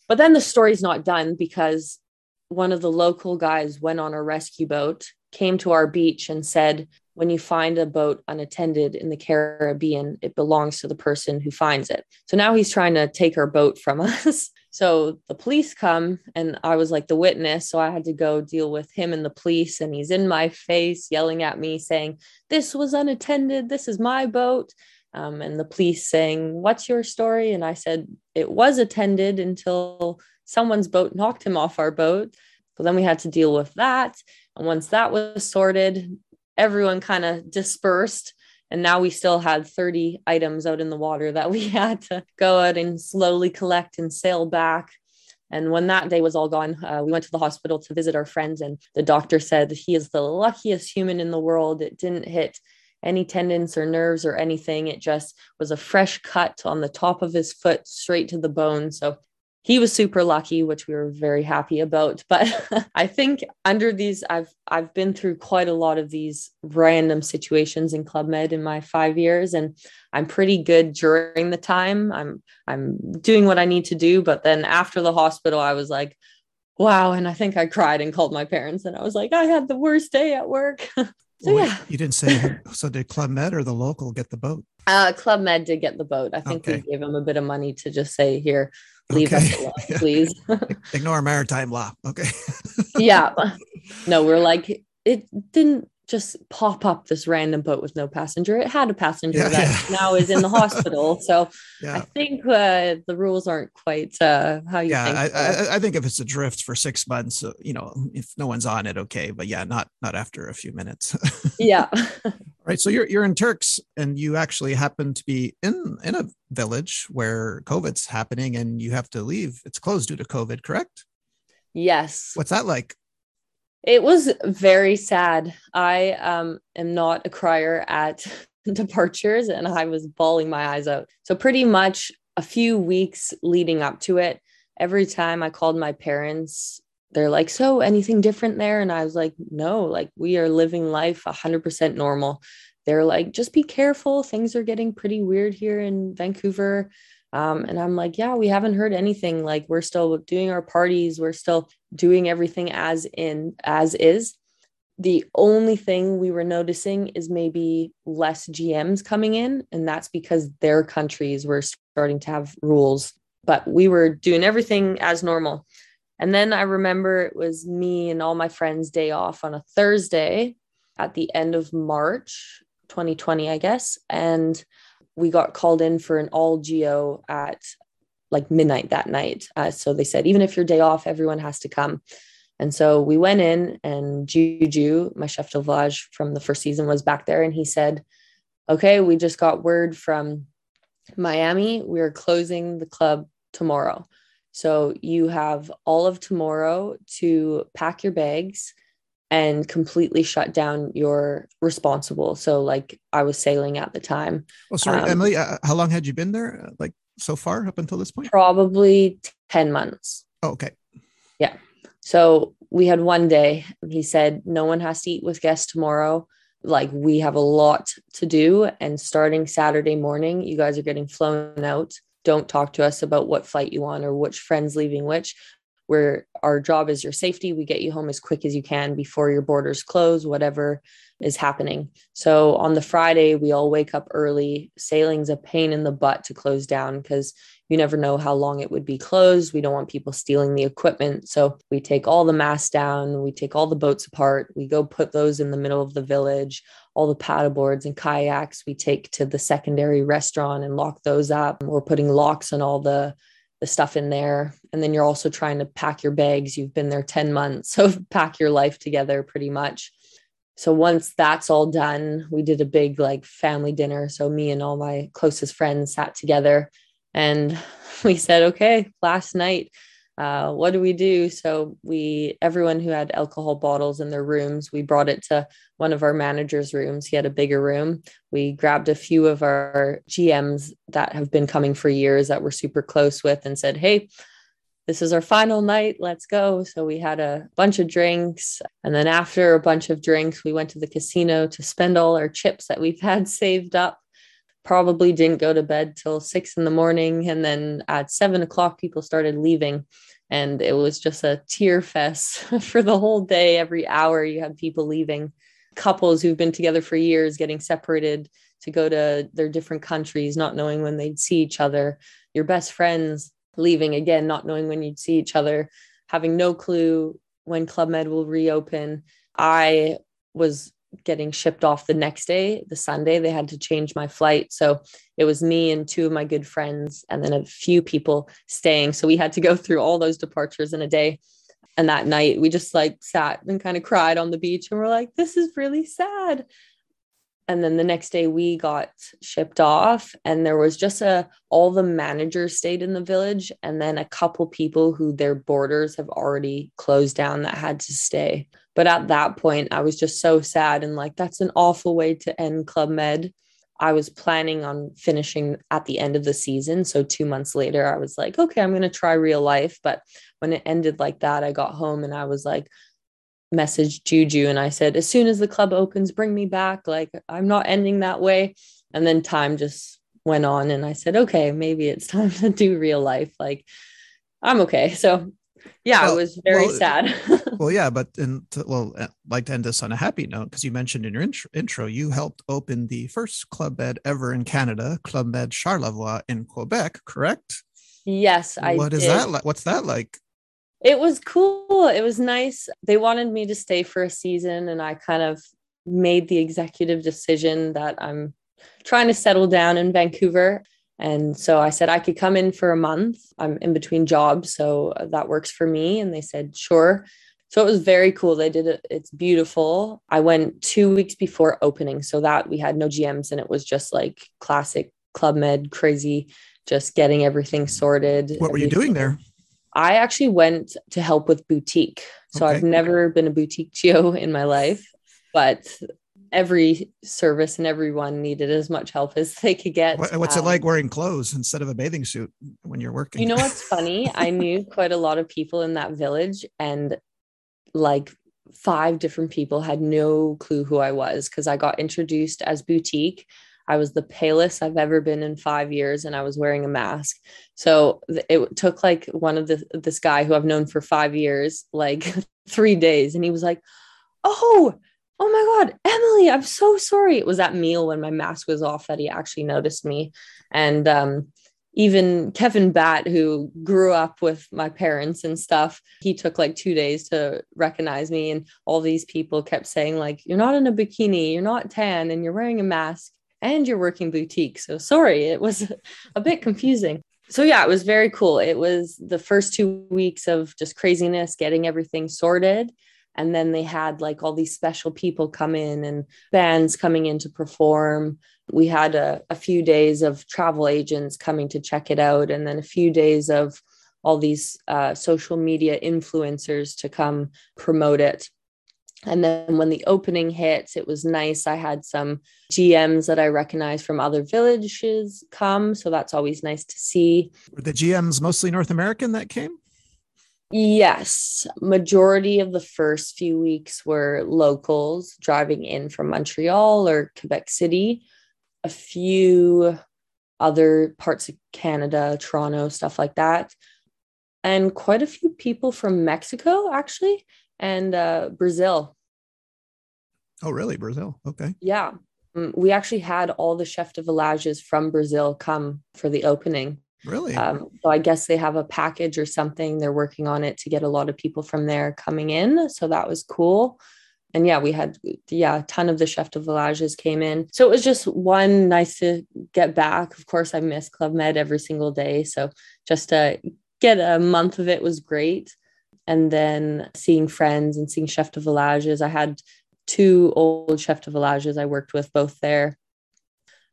But then the story's not done because one of the local guys went on a rescue boat, came to our beach, and said, When you find a boat unattended in the Caribbean, it belongs to the person who finds it. So now he's trying to take our boat from us. So the police come, and I was like the witness. So I had to go deal with him and the police. And he's in my face, yelling at me, saying, This was unattended. This is my boat. Um, and the police saying, What's your story? And I said, It was attended until someone's boat knocked him off our boat. So then we had to deal with that. And once that was sorted, everyone kind of dispersed. And now we still had 30 items out in the water that we had to go out and slowly collect and sail back. And when that day was all gone, uh, we went to the hospital to visit our friends, and the doctor said he is the luckiest human in the world. It didn't hit any tendons or nerves or anything. It just was a fresh cut on the top of his foot straight to the bone. So he was super lucky which we were very happy about but i think under these i've i've been through quite a lot of these random situations in club med in my 5 years and i'm pretty good during the time. I'm i'm doing what i need to do but then after the hospital i was like wow and i think i cried and called my parents and i was like i had the worst day at work. So well, yeah. you didn't say so did club med or the local get the boat? Uh, club med did get the boat. I think okay. we gave them a bit of money to just say here leave okay. us alone, please. Ignore maritime law. Okay. yeah. No, we're like, it didn't just pop up this random boat with no passenger. It had a passenger yeah, that yeah. now is in the hospital. So yeah. I think uh, the rules aren't quite uh, how you yeah, think. I, I, I, think if it's adrift for six months, uh, you know, if no one's on it, okay. But yeah, not not after a few minutes. yeah. right. So you're you're in Turks, and you actually happen to be in in a village where COVID's happening, and you have to leave. It's closed due to COVID, correct? Yes. What's that like? It was very sad. I um, am not a crier at departures and I was bawling my eyes out. So, pretty much a few weeks leading up to it, every time I called my parents, they're like, So, anything different there? And I was like, No, like we are living life 100% normal. They're like, Just be careful. Things are getting pretty weird here in Vancouver. Um, and I'm like, yeah, we haven't heard anything. Like we're still doing our parties, we're still doing everything as in as is. The only thing we were noticing is maybe less GMs coming in, and that's because their countries were starting to have rules. But we were doing everything as normal. And then I remember it was me and all my friends' day off on a Thursday at the end of March 2020, I guess. And we got called in for an all GO at like midnight that night. Uh, so they said, even if your day off, everyone has to come. And so we went in, and Juju, my chef de village from the first season, was back there, and he said, "Okay, we just got word from Miami. We're closing the club tomorrow. So you have all of tomorrow to pack your bags." and completely shut down your responsible. So, like I was sailing at the time. Oh, sorry, um, Emily. Uh, how long had you been there? Like so far up until this point? Probably 10 months. Oh, okay. Yeah. So we had one day. He said, no one has to eat with guests tomorrow. Like we have a lot to do. And starting Saturday morning, you guys are getting flown out. Don't talk to us about what flight you want or which friends leaving which. Where our job is your safety. We get you home as quick as you can before your borders close, whatever is happening. So on the Friday, we all wake up early. Sailing's a pain in the butt to close down because you never know how long it would be closed. We don't want people stealing the equipment. So we take all the masts down, we take all the boats apart, we go put those in the middle of the village. All the paddleboards and kayaks we take to the secondary restaurant and lock those up. We're putting locks on all the the stuff in there. And then you're also trying to pack your bags. You've been there 10 months. So pack your life together pretty much. So once that's all done, we did a big like family dinner. So me and all my closest friends sat together and we said, okay, last night, uh, what do we do? So we, everyone who had alcohol bottles in their rooms, we brought it to one of our manager's rooms. He had a bigger room. We grabbed a few of our GMs that have been coming for years that we're super close with and said, hey, this is our final night. Let's go. So we had a bunch of drinks. And then after a bunch of drinks, we went to the casino to spend all our chips that we've had saved up. Probably didn't go to bed till six in the morning. And then at seven o'clock, people started leaving. And it was just a tear fest for the whole day. Every hour you had people leaving. Couples who've been together for years getting separated to go to their different countries not knowing when they'd see each other. Your best friends leaving again not knowing when you'd see each other. Having no clue when club med will reopen. I was getting shipped off the next day, the Sunday. They had to change my flight. So it was me and two of my good friends, and then a few people staying. So we had to go through all those departures in a day. And that night, we just like sat and kind of cried on the beach and we're like, this is really sad. And then the next day, we got shipped off, and there was just a all the managers stayed in the village, and then a couple people who their borders have already closed down that had to stay. But at that point, I was just so sad and like, that's an awful way to end Club Med. I was planning on finishing at the end of the season. So two months later, I was like, okay, I'm going to try real life. But when it ended like that, I got home and I was like, messaged Juju and I said, as soon as the club opens, bring me back. Like, I'm not ending that way. And then time just went on and I said, okay, maybe it's time to do real life. Like, I'm okay. So yeah, well, it was very well, sad. well, yeah, but and well, I'd uh, like to end this on a happy note because you mentioned in your intro, intro, you helped open the first club med ever in Canada, Club Med Charlevoix in Quebec, correct? Yes, I. What is did. that like? What's that like? It was cool. It was nice. They wanted me to stay for a season, and I kind of made the executive decision that I'm trying to settle down in Vancouver. And so I said I could come in for a month. I'm in between jobs, so that works for me. And they said, sure. So it was very cool. They did it. It's beautiful. I went two weeks before opening. So that we had no GMs and it was just like classic Club Med crazy, just getting everything sorted. What were you doing there? I actually went to help with boutique. So okay. I've never been a boutique GO in my life, but every service and everyone needed as much help as they could get. What's um, it like wearing clothes instead of a bathing suit when you're working? You know what's funny? I knew quite a lot of people in that village, and like five different people had no clue who I was because I got introduced as boutique. I was the palest I've ever been in five years, and I was wearing a mask. So it took like one of the this guy who I've known for five years, like three days, and he was like, "Oh, oh my god emily i'm so sorry. It was that meal when my mask was off that he actually noticed me. And um, even kevin bat who grew up with my parents and stuff he took like two days to recognize me. And all these people kept saying like you're not in a bikini you're not tan and you're wearing a mask and you're working boutique so sorry it was a bit confusing. So yeah it was very cool. It was the first two weeks of just craziness getting everything sorted and then they had like all these special people come in and bands coming in to perform we had a, a few days of travel agents coming to check it out and then a few days of all these uh, social media influencers to come promote it and then when the opening hits, it was nice. I had some GMs that I recognized from other villages come. So that's always nice to see. Were the GMs mostly North American that came? Yes, majority of the first few weeks were locals driving in from Montreal or Quebec City. A few other parts of Canada, Toronto, stuff like that. and quite a few people from Mexico, actually, and uh, Brazil. Oh, really? Brazil? Okay. Yeah. Mm, we actually had all the chef de villages from Brazil come for the opening. Really? Um, so I guess they have a package or something. They're working on it to get a lot of people from there coming in. So that was cool. And yeah, we had yeah a ton of the chef de villages came in. So it was just one nice to get back. Of course, I miss Club Med every single day. So just to get a month of it was great. And then seeing friends and seeing chef de villages. I had two old chef de villages I worked with both there.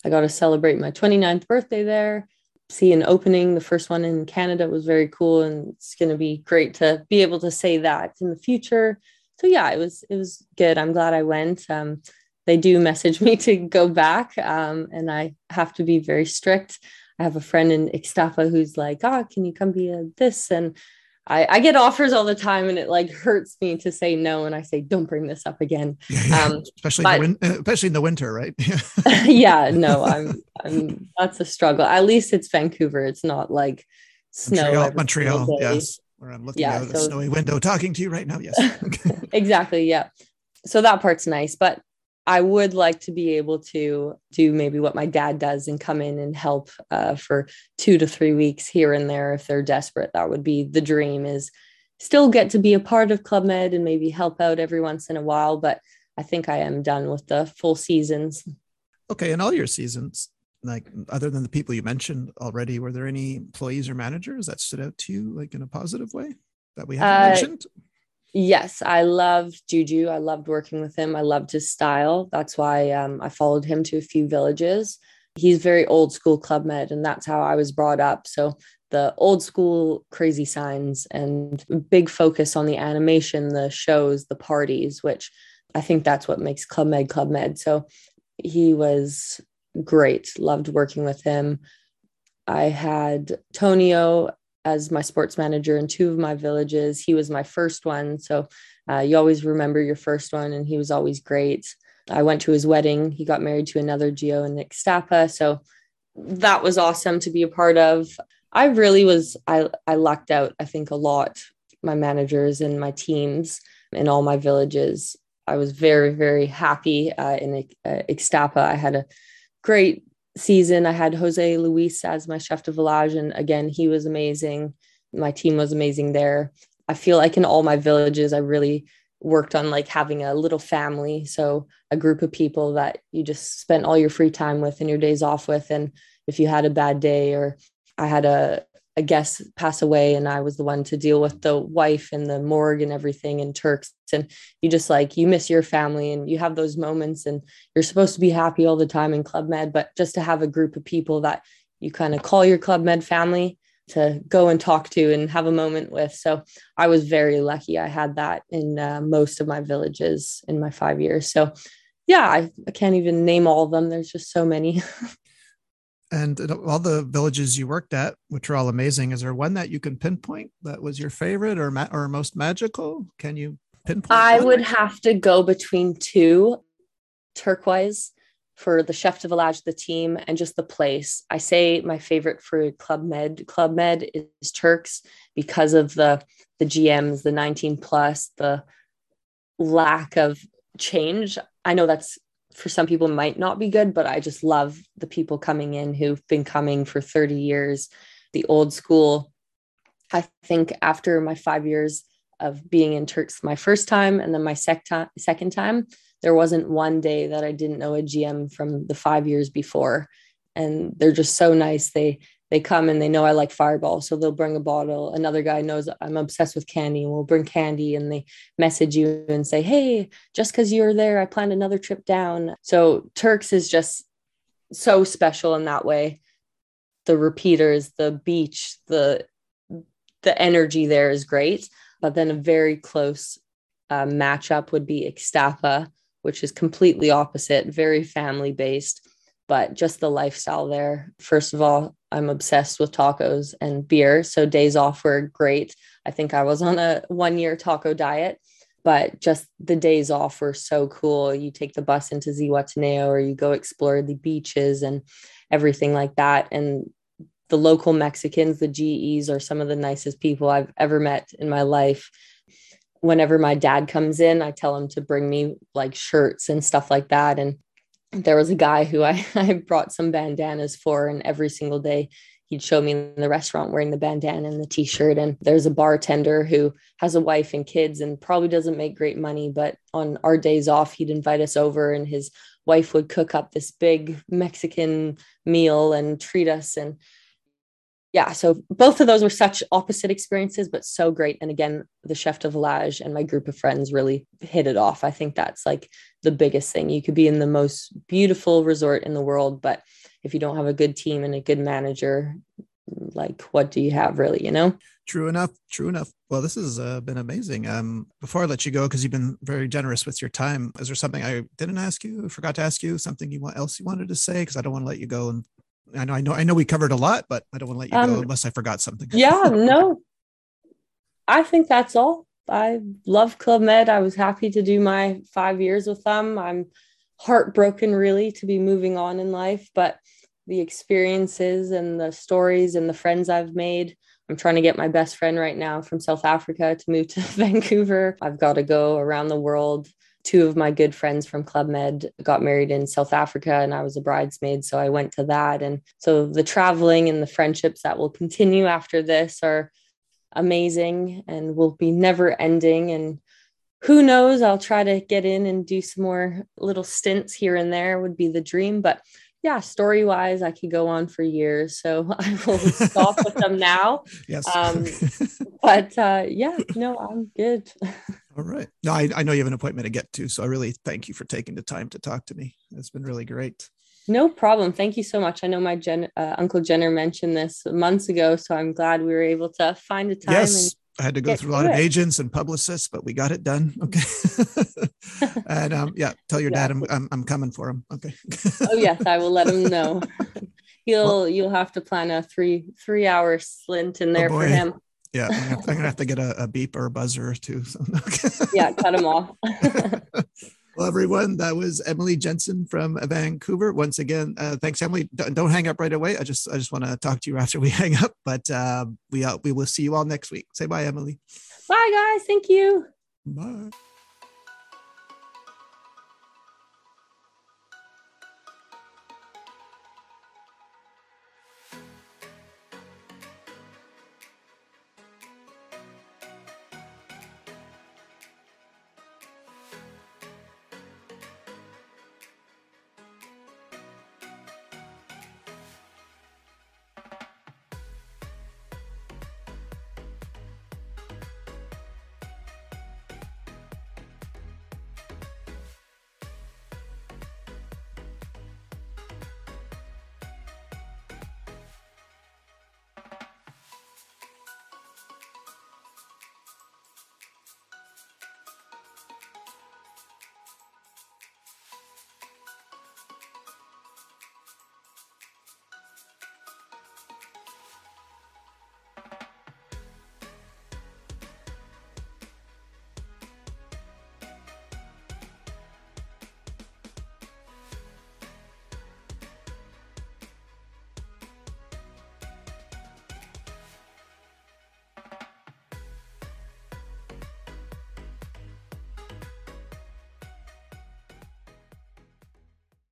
I got to celebrate my 29th birthday there. See an opening, the first one in Canada was very cool, and it's going to be great to be able to say that in the future. So yeah, it was it was good. I'm glad I went. Um, they do message me to go back, um, and I have to be very strict. I have a friend in Ixtapa who's like, "Ah, oh, can you come be a this?" And I, I, get offers all the time and it like hurts me to say no and i say don't bring this up again. Um, especially but, in the win- especially in the winter right? Yeah no I'm, I'm that's a struggle. At least it's vancouver. It's not like snow montreal, montreal yes. Where i'm looking yeah, out so, a snowy window talking to you right now yes. Exactly yeah. So that part's nice but I would like to be able to do maybe what my dad does and come in and help uh, for two to three weeks here and there if they're desperate. That would be the dream is still get to be a part of Club Med and maybe help out every once in a while. But I think I am done with the full seasons. Okay. And all your seasons, like other than the people you mentioned already, were there any employees or managers that stood out to you like in a positive way that we haven't uh, mentioned? Yes, I loved Juju. I loved working with him. I loved his style. That's why um, I followed him to a few villages. He's very old school Club Med, and that's how I was brought up. So the old school crazy signs and big focus on the animation, the shows, the parties, which I think that's what makes Club Med Club Med. So he was great. Loved working with him. I had Tonio as my sports manager in two of my villages. He was my first one. So uh, you always remember your first one, and he was always great. I went to his wedding. He got married to another GO in Ixtapa. So that was awesome to be a part of. I really was, I, I lucked out, I think, a lot. My managers and my teams in all my villages. I was very, very happy uh, in uh, Ixtapa. I had a great season, I had Jose Luis as my chef de village. And again, he was amazing. My team was amazing there. I feel like in all my villages, I really worked on like having a little family. So a group of people that you just spent all your free time with and your days off with. And if you had a bad day or I had a, a guest pass away and I was the one to deal with the wife and the morgue and everything in Turks. And you just like, you miss your family and you have those moments and you're supposed to be happy all the time in Club Med, but just to have a group of people that you kind of call your Club Med family to go and talk to and have a moment with. So I was very lucky. I had that in uh, most of my villages in my five years. So yeah, I, I can't even name all of them. There's just so many. and all the villages you worked at, which are all amazing, is there one that you can pinpoint that was your favorite or ma- or most magical? Can you pinpoint? I one? would have to go between two, Turkoise for the chef de village, the team, and just the place. I say my favorite for Club Med. Club Med is Turks because of the the GMs, the 19 plus, the lack of change. I know that's for some people might not be good, but I just love the people coming in who've been coming for 30 years, the old school. I think after my five years of being in Turks my first time and then my sec- time, second time, there wasn't one day that I didn't know a GM from the five years before. And they're just so nice. They they come and they know I like fireball. So they'll bring a bottle. Another guy knows I'm obsessed with candy and we'll bring candy and they message you and say, Hey, just because you're there, I planned another trip down. So Turks is just so special in that way. The repeaters, the beach, the the energy there is great. But then a very close uh, matchup would be Ixtapa, which is completely opposite, very family based but just the lifestyle there. First of all, I'm obsessed with tacos and beer. So days off were great. I think I was on a one year taco diet, but just the days off were so cool. You take the bus into Zihuatanejo or you go explore the beaches and everything like that. And the local Mexicans, the GEs, are some of the nicest people I've ever met in my life. Whenever my dad comes in, I tell him to bring me like shirts and stuff like that. And there was a guy who I, I brought some bandanas for, and every single day he'd show me in the restaurant wearing the bandana and the t-shirt. And there's a bartender who has a wife and kids and probably doesn't make great money but on our days off he'd invite us over and his wife would cook up this big mexican meal and treat us. And yeah, so both of those were such opposite experiences, but so great. And again, the chef de village and my group of friends really hit it off. I think that's like the biggest thing. You could be in the most beautiful resort in the world, but if you don't have a good team and a good manager, like what do you have really, you know? True enough. True enough. Well, this has uh, been amazing. Um, before I let you go, because you've been very generous with your time, is there something I didn't ask you, forgot to ask you, something you want else you wanted to say? Because I don't want to let you go and I know, I know, I know we covered a lot, but I don't want to let you um, go unless I forgot something. Yeah, no, I think that's all. I love Club Med. I was happy to do my five years with them. I'm heartbroken, really, to be moving on in life, but the experiences and the stories and the friends I've made. I'm trying to get my best friend right now from South Africa to move to Vancouver. I've got to go around the world two of my good friends from Club Med got married in South Africa and I was a bridesmaid. So I went to that. And so the traveling and the friendships that will continue after this are amazing and will be never ending. And who knows, I'll try to get in and do some more little stints here and there would be the dream. But yeah, story wise, I could go on for years. So I will stop with them now. Yes. Um, but uh, yeah, no, I'm good. All right. No, I, I know you have an appointment to get to. So I really thank you for taking the time to talk to me. It's been really great. No problem. Thank you so much. I know my Jen, uh, Uncle Jenner mentioned this months ago. So I'm glad we were able to find a time. Yes. I had to go through a lot of agents and publicists, but we got it done. Okay. and um, yeah, tell your yeah. dad I'm, I'm, I'm coming for him. Okay. oh yes, I will let him know. He'll well, you'll have to plan a three three hour slint in oh, there oh for him. Yeah, I'm gonna, I'm gonna, have to get a, a beep or a buzzer or two. So. yeah, cut them off. well, everyone, that was Emily Jensen from Vancouver. Once again, uh, thanks, Emily. Don't, don't, hang up right away. I just I just want to talk to you after we hang up, but uh, we uh, we will see you all next week. Say bye, Emily. Bye, guys. Thank you. Bye.